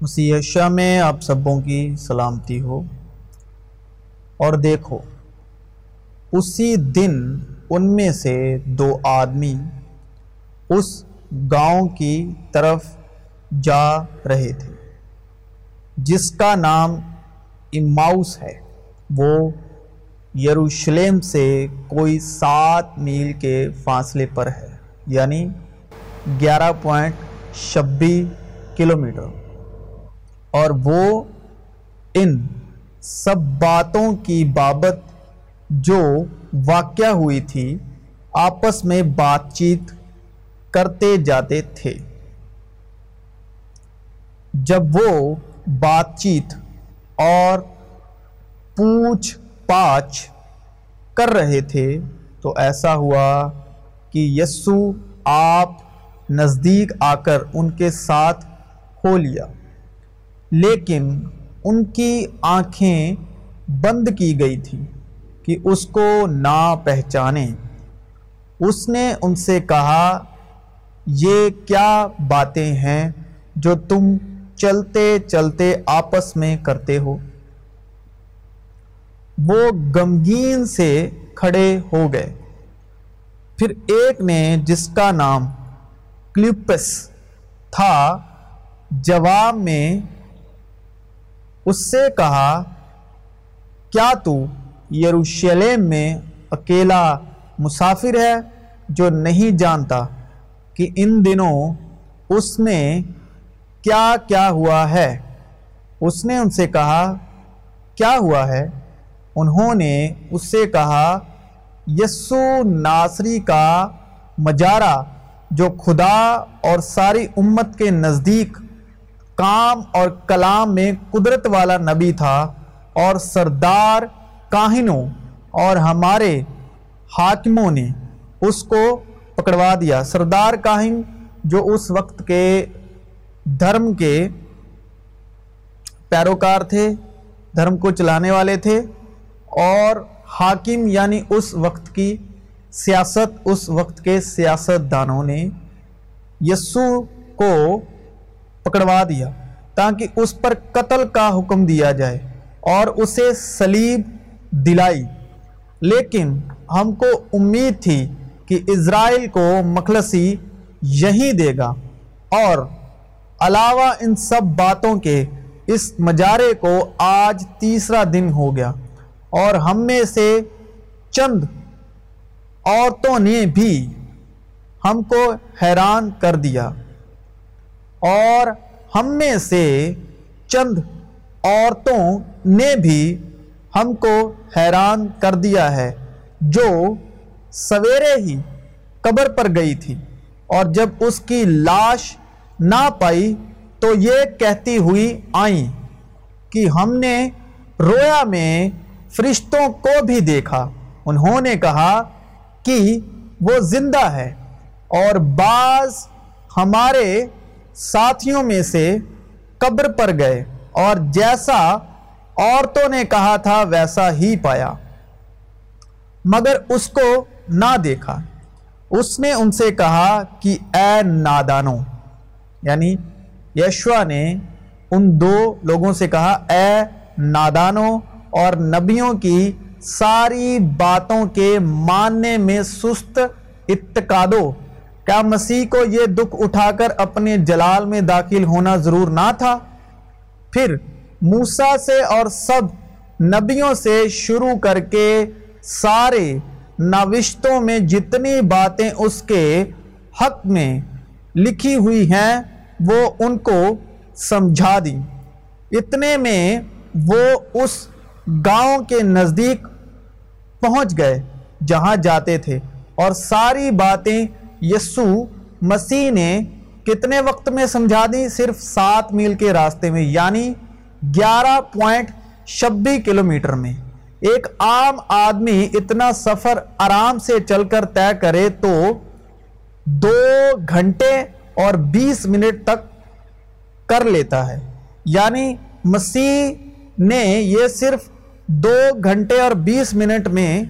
مسیح میں آپ سبوں کی سلامتی ہو اور دیکھو، اسی دن ان میں سے دو آدمی اس گاؤں کی طرف جا رہے تھے، جس کا نام اماؤس ہے۔ وہ یروشلم سے کوئی سات میل کے فاصلے پر ہے یعنی گیارہ پوائنٹ چھبیس کلومیٹر۔ اور وہ ان سب باتوں کی بابت جو واقعہ ہوئی تھی، آپس میں بات چیت کرتے جاتے تھے۔ جب وہ بات چیت اور پوچھ پاچھ کر رہے تھے، تو ایسا ہوا کہ یسو آپ نزدیک آ کر ان کے ساتھ ہو لیا۔ لیکن ان کی آنکھیں بند کی گئی تھی کہ اس کو نہ پہچانے۔ اس نے ان سے کہا، یہ کیا باتیں ہیں جو تم چلتے چلتے آپس میں کرتے ہو وہ غمگین سے کھڑے ہو گئے۔ پھر ایک نے، جس کا نام کلپس تھا، جواب میں اس سے کہا، کیا تو یروشلم میں اکیلا مسافر ہے جو نہیں جانتا کہ ان دنوں اس میں کیا کیا ہوا ہے؟ اس نے ان سے کہا، کیا ہوا ہے؟ انہوں نے اس سے کہا، یسو ناصری کا مجارہ جو خدا اور ساری امت کے نزدیک کام اور کلام میں قدرت والا نبی تھا اور سردار کاہنوں اور ہمارے حاکموں نے اس کو پکڑوا دیا۔ سردار کاہن جو اس وقت کے دھرم کے پیروکار تھے، دھرم کو چلانے والے تھے اور حاکم یعنی اس وقت کی سیاست، اس وقت کے سیاست دانوں نے یسو کو پکڑوا دیا تاکہ اس پر قتل کا حکم دیا جائے اور اسے سلیب دلائی۔ لیکن ہم کو امید تھی کہ اسرائیل کو مخلصی یہی دے گا۔ اور علاوہ ان سب باتوں کے اس مجارے کو آج تیسرا دن ہو گیا اور ہم میں سے چند عورتوں نے بھی ہم کو حیران کر دیا۔ اور ہم میں سے چند عورتوں نے بھی ہم کو حیران کر دیا ہے، جو سویرے ہی قبر پر گئی تھی۔ اور جب اس کی لاش نہ پائی تو یہ کہتی ہوئی آئیں کہ ہم نے رویا میں فرشتوں کو بھی دیکھا۔ انہوں نے کہا کہ وہ زندہ ہے اور بعض ہمارے ساتھیوں میں سے قبر پر گئے اور جیسا عورتوں نے کہا تھا ویسا ہی پایا۔ مگر اس کو نہ دیکھا۔ اس نے ان سے کہا کہ اے نادانوں یعنی یشوا نے ان دو لوگوں سے کہا، اے نادانوں اور نبیوں کی ساری باتوں کے ماننے میں سست اتقادو کیا مسیح کو یہ دکھ اٹھا کر اپنے جلال میں داخل ہونا ضرور نہ تھا؟ پھر موسا سے اور سب نبیوں سے شروع کر کے سارے نوشتوں میں جتنی باتیں اس کے حق میں لکھی ہوئی ہیں، وہ ان کو سمجھا دی۔ اتنے میں وہ اس گاؤں کے نزدیک پہنچ گئے جہاں جاتے تھے اور ساری باتیں یسو مسیح نے کتنے وقت میں سمجھا دی؟ صرف سات میل کے راستے میں یعنی گیارہ پوائنٹ چھبیس کلومیٹر میں۔ ایک عام آدمی اتنا سفر آرام سے چل کر طے کرے تو دو گھنٹے اور بیس منٹ تک کر لیتا ہے۔ یعنی مسیح نے یہ صرف دو گھنٹے اور بیس منٹ میں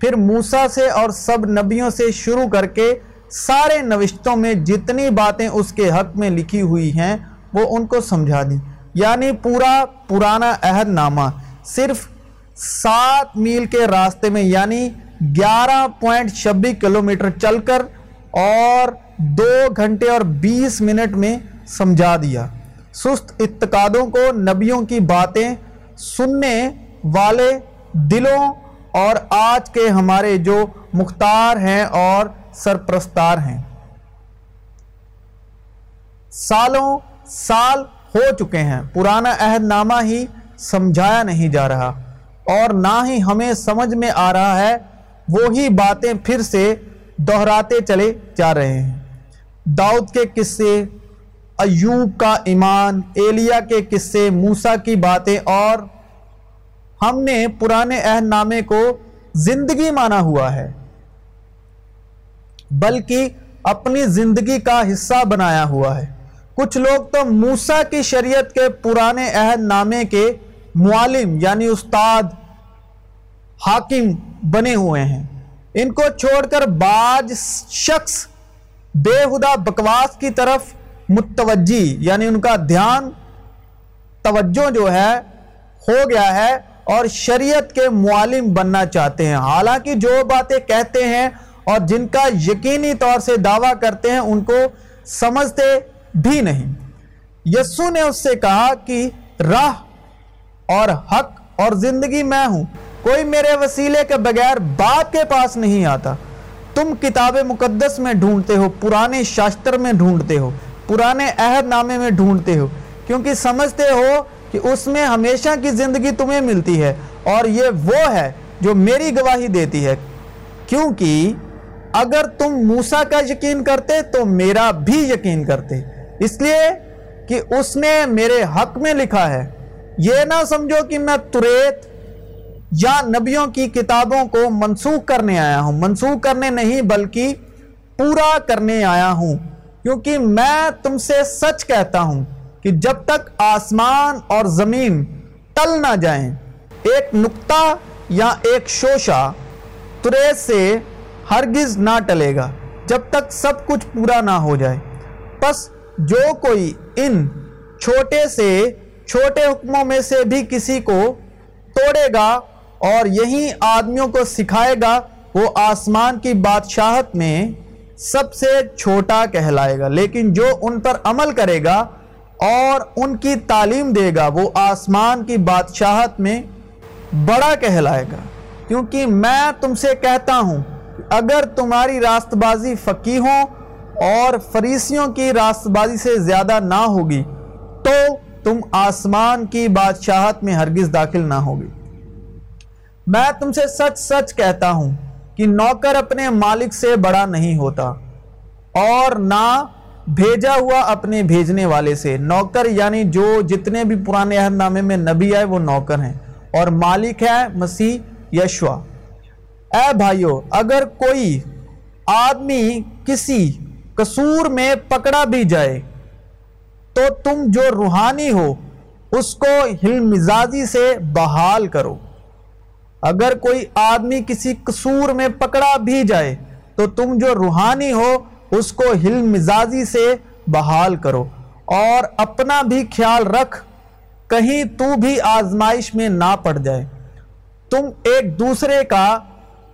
پھر موسا سے اور سب نبیوں سے شروع کر کے سارے نوشتوں میں جتنی باتیں اس کے حق میں لکھی ہوئی ہیں، وہ ان کو سمجھا دیں۔ یعنی پورا پرانا عہد نامہ، صرف سات میل کے راستے میں یعنی گیارہ پوائنٹ چھبیس کلومیٹر چل کر اور دو گھنٹے اور بیس منٹ میں سمجھا دیا۔ سست اتقادوں کو نبیوں کی باتیں سننے والے دلوں اور آج کے ہمارے جو مختار ہیں اور سرپرستار ہیں۔ سالوں سال ہو چکے ہیں۔ پرانا عہد نامہ ہی سمجھایا نہیں جا رہا اور نہ ہی ہمیں سمجھ میں آ رہا ہے، وہی باتیں پھر سے دہراتے چلے جا رہے ہیں۔ داؤد کے قصے، ایوب کا ایمان، ایلیا کے قصے، موسیٰ کی باتیں اور ہم نے پرانے عہد نامے کو زندگی مانا ہوا ہے، بلکہ اپنی زندگی کا حصہ بنایا ہوا ہے۔ کچھ لوگ تو موسیٰ کی شریعت کے پرانے عہد نامے کے معالم یعنی استاد، حاکم بنے ہوئے ہیں۔ ان کو چھوڑ کر بعض شخص بے خدا بکواس کی طرف متوجہ یعنی ان کا دھیان، توجہ جو ہے، ہو گیا ہے۔ اور شریعت کے معالم بننا چاہتے ہیں۔ حالانکہ جو باتیں کہتے ہیں اور جن کا یقینی طور سے دعویٰ کرتے ہیں، ان کو سمجھتے بھی نہیں۔ یسو نے اس سے کہا کہ، راہ اور حق اور زندگی میں ہوں، کوئی میرے وسیلے کے بغیر باپ کے پاس نہیں آتا۔ تم کتاب مقدس میں ڈھونڈتے ہو، پرانے شاستر میں ڈھونڈتے ہو، پرانے عہد نامے میں ڈھونڈتے ہو، کیونکہ سمجھتے ہو کہ اس میں ہمیشہ کی زندگی تمہیں ملتی ہے اور یہ وہ ہے جو میری گواہی دیتی ہے۔ کیونکہ اگر تم موسیٰ کا یقین کرتے تو میرا بھی یقین کرتے۔ اس لیے کہ اس نے میرے حق میں لکھا ہے۔ یہ نہ سمجھو کہ میں تریت یا نبیوں کی کتابوں کو منسوخ کرنے آیا ہوں۔ منسوخ کرنے نہیں بلکہ پورا کرنے آیا ہوں۔ کیونکہ میں تم سے سچ کہتا ہوں۔ کہ جب تک آسمان اور زمین ٹل نہ جائیں، ایک نقطہ یا ایک شوشہ تریت سے ہرگز نہ ٹلے گا جب تک سب کچھ پورا نہ ہو جائے۔ پس جو کوئی ان چھوٹے سے چھوٹے حکموں میں سے بھی کسی کو توڑے گا اور یہی آدمیوں کو سکھائے گا، وہ آسمان کی بادشاہت میں سب سے چھوٹا کہلائے گا۔ لیکن جو ان پر عمل کرے گا اور ان کی تعلیم دے گا، وہ آسمان کی بادشاہت میں بڑا کہلائے گا۔ کیونکہ میں تم سے کہتا ہوں، اگر تمہاری راست بازی فقیحوں اور فریسیوں کی راست بازی سے زیادہ نہ ہوگی، تو تم آسمان کی بادشاہت میں ہرگز داخل نہ ہوگی۔ میں تم سے سچ سچ کہتا ہوں کہ نوکر اپنے مالک سے بڑا نہیں ہوتا اور نہ بھیجا ہوا اپنے بھیجنے والے سے۔ نوکر یعنی جو جتنے بھی پرانے عہد نامے میں نبی آئے وہ نوکر ہیں۔ اور مالک ہے مسیح یشوا۔ اے بھائیو، اگر کوئی آدمی کسی قصور میں پکڑا بھی جائے تو تم جو روحانی ہو، اس کو ہل مزاجی سے بحال کرو۔ اگر کوئی آدمی کسی قصور میں پکڑا بھی جائے تو تم جو روحانی ہو اس کو ہل مزاجی سے بحال کرو اور اپنا بھی خیال رکھ، کہیں تو بھی آزمائش میں نہ پڑ جائے۔ تم ایک دوسرے کا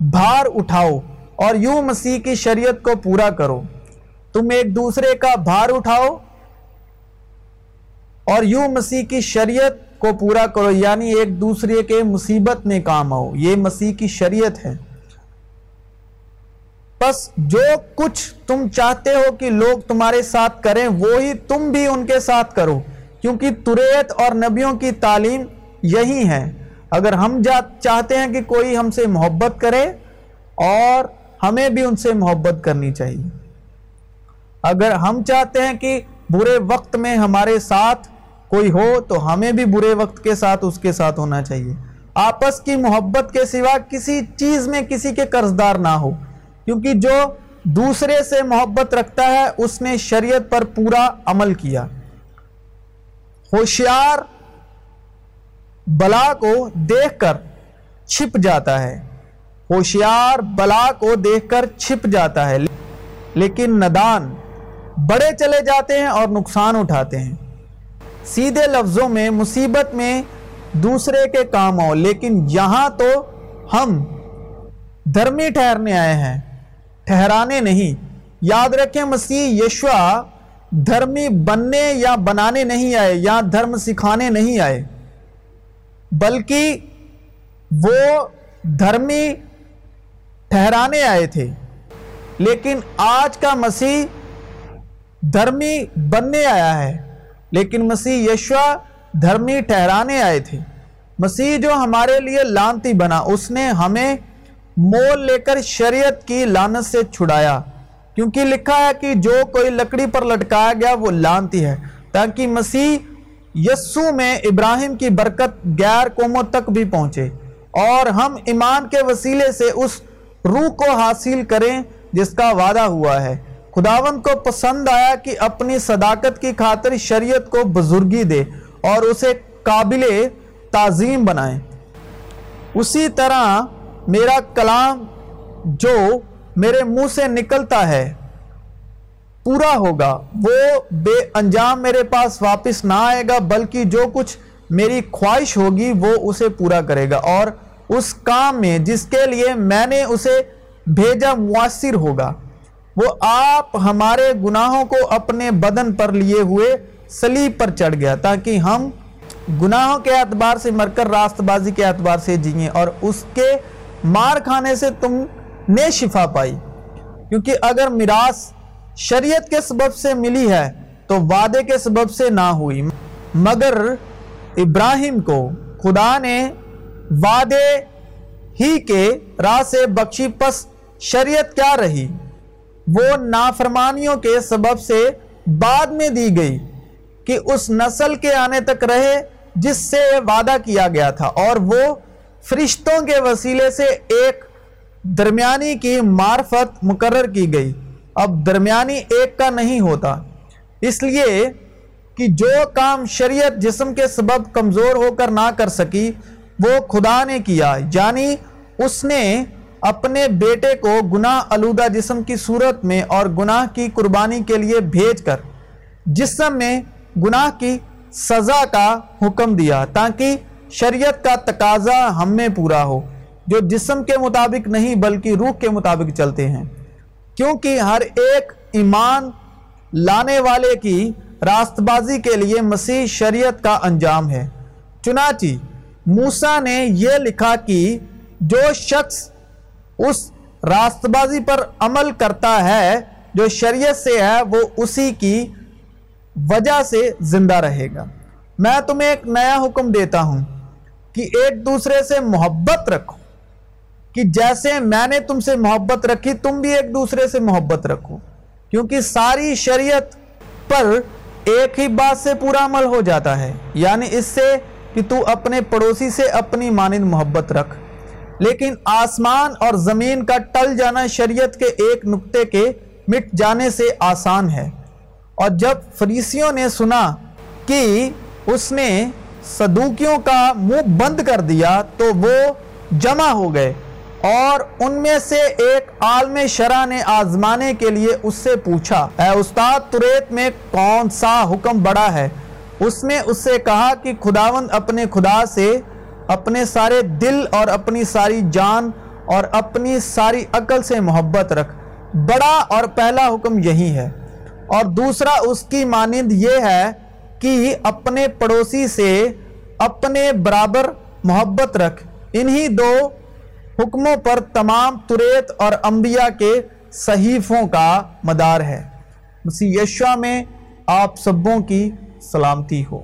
بھار اٹھاؤ اور یوں مسیح کی شریعت کو پورا کرو۔ تم ایک دوسرے کا بھار اٹھاؤ اور یوں مسیح کی شریعت کو پورا کرو یعنی ایک دوسرے کے مصیبت میں کام آؤ۔ یہ مسیح کی شریعت ہے۔ بس جو کچھ تم چاہتے ہو کہ لوگ تمہارے ساتھ کریں، وہی تم بھی ان کے ساتھ کرو۔ کیونکہ تریت اور نبیوں کی تعلیم یہی ہے اگر ہم چاہتے ہیں کہ کوئی ہم سے محبت کرے، اور ہمیں بھی ان سے محبت کرنی چاہیے۔ اگر ہم چاہتے ہیں کہ برے وقت میں ہمارے ساتھ کوئی ہو، تو ہمیں بھی برے وقت کے ساتھ اس کے ساتھ ہونا چاہیے۔ آپس کی محبت کے سوا کسی چیز میں کسی کے قرضدار نہ ہو۔ کیونکہ جو دوسرے سے محبت رکھتا ہے، اس نے شریعت پر پورا عمل کیا۔ ہوشیار بلا کو دیکھ کر چھپ جاتا ہے۔ ہوشیار بلا کو دیکھ کر چھپ جاتا ہے۔ لیکن ندان بڑے چلے جاتے ہیں اور نقصان اٹھاتے ہیں۔ سیدھے لفظوں میں مصیبت میں دوسرے کے کام ہو لیکن یہاں تو ہم دھرمی ٹھہرنے آئے ہیں۔ ٹھہرانے نہیں۔ یاد رکھیں مسیح یشوا دھرمی بننے یا بنانے نہیں آئے، یا دھرم سکھانے نہیں آئے، بلکہ وہ دھرمی ٹھہرانے آئے تھے۔ لیکن آج کا مسیح دھرمی بننے آیا ہے، لیکن مسیح یشوا دھرمی ٹھہرانے آئے تھے۔ مسیح جو ہمارے لیے لانتی بنا، اس نے ہمیں مول لے کر شریعت کی لانت سے چھڑایا۔ کیونکہ لکھا ہے کہ جو کوئی لکڑی پر لٹکایا گیا وہ لانتی ہے۔ تاکہ مسیح یسو میں ابراہیم کی برکت غیر قوموں تک بھی پہنچے۔ اور ہم ایمان کے وسیلے سے اس روح کو حاصل کریں جس کا وعدہ ہوا ہے۔ خداون کو پسند آیا کہ اپنی صداقت کی خاطر شریعت کو بزرگی دے اور اسے قابل تعظیم بنائیں اسی طرح میرا کلام جو میرے منہ سے نکلتا ہے، پورا ہوگا۔ وہ بے انجام میرے پاس واپس نہ آئے گا، بلکہ جو کچھ میری خواہش ہوگی، وہ اسے پورا کرے گا۔ اور اس کام میں جس کے لیے میں نے اسے بھیجا، مؤثر ہوگا۔ وہ آپ ہمارے گناہوں کو اپنے بدن پر لیے ہوئے سلیب پر چڑھ گیا، تاکہ ہم گناہوں کے اعتبار سے مر کر راست بازی کے اعتبار سے جئیں اور اس کے مار کھانے سے تم نے شفا پائی۔ کیونکہ اگر میراث شریعت کے سبب سے ملی ہے، تو وعدے کے سبب سے نہ ہوئی۔ مگر ابراہیم کو خدا نے وعدے ہی کے راہ سے بخشی، پس شریعت کیا رہی؟ وہ نافرمانیوں کے سبب سے بعد میں دی گئی کہ اس نسل کے آنے تک رہے، جس سے وعدہ کیا گیا تھا۔ اور وہ فرشتوں کے وسیلے سے ایک درمیانی کی معرفت مقرر کی گئی۔ اب درمیانی ایک کا نہیں ہوتا۔ اس لیے کہ جو کام شریعت جسم کے سبب کمزور ہو کر نہ کر سکی، وہ خدا نے کیا۔ یعنی اس نے اپنے بیٹے کو گناہ علودہ جسم کی صورت میں اور گناہ کی قربانی کے لیے بھیج کر جسم میں گناہ کی سزا کا حکم دیا تاکہ شریعت کا تقاضا ہم میں پورا ہو، جو جسم کے مطابق نہیں بلکہ روح کے مطابق چلتے ہیں۔ کیونکہ ہر ایک ایمان لانے والے کی راست بازی کے لیے مسیح شریعت کا انجام ہے۔ چنانچہ، موسیٰ نے یہ لکھا کہ جو شخص اس راست بازی پر عمل کرتا ہے، جو شریعت سے ہے، وہ اسی کی وجہ سے زندہ رہے گا۔ میں تمہیں ایک نیا حکم دیتا ہوں۔ کہ ایک دوسرے سے محبت رکھو، کہ جیسے میں نے تم سے محبت رکھی، تم بھی ایک دوسرے سے محبت رکھو۔ کیونکہ ساری شریعت پر ایک ہی بات سے پورا عمل ہو جاتا ہے یعنی اس سے کہ تو اپنے پڑوسی سے اپنی مانند محبت رکھ۔ لیکن آسمان اور زمین کا ٹل جانا شریعت کے ایک نقطے کے مٹ جانے سے آسان ہے۔ اور جب فریسیوں نے سنا کہ اس نے صدوکیوں کا منہ بند کر دیا تو وہ جمع ہو گئے اور ان میں سے ایک عالم شرع نے آزمانے کے لیے اس سے پوچھا، اے استاد، تریت میں کون سا حکم بڑا ہے؟ اس نے اس سے کہا کہ خداوند اپنے خدا سے اپنے سارے دل اور اپنی ساری جان اور اپنی ساری عقل سے محبت رکھ۔ بڑا اور پہلا حکم یہی ہے۔ اور دوسرا اس کی مانند یہ ہے کہ اپنے پڑوسی سے اپنے برابر محبت رکھ۔ انہی دو حکموں پر تمام تریت اور انبیاء کے صحیفوں کا مدار ہے۔ مسیح یشوہ میں آپ سبوں کی سلامتی ہو۔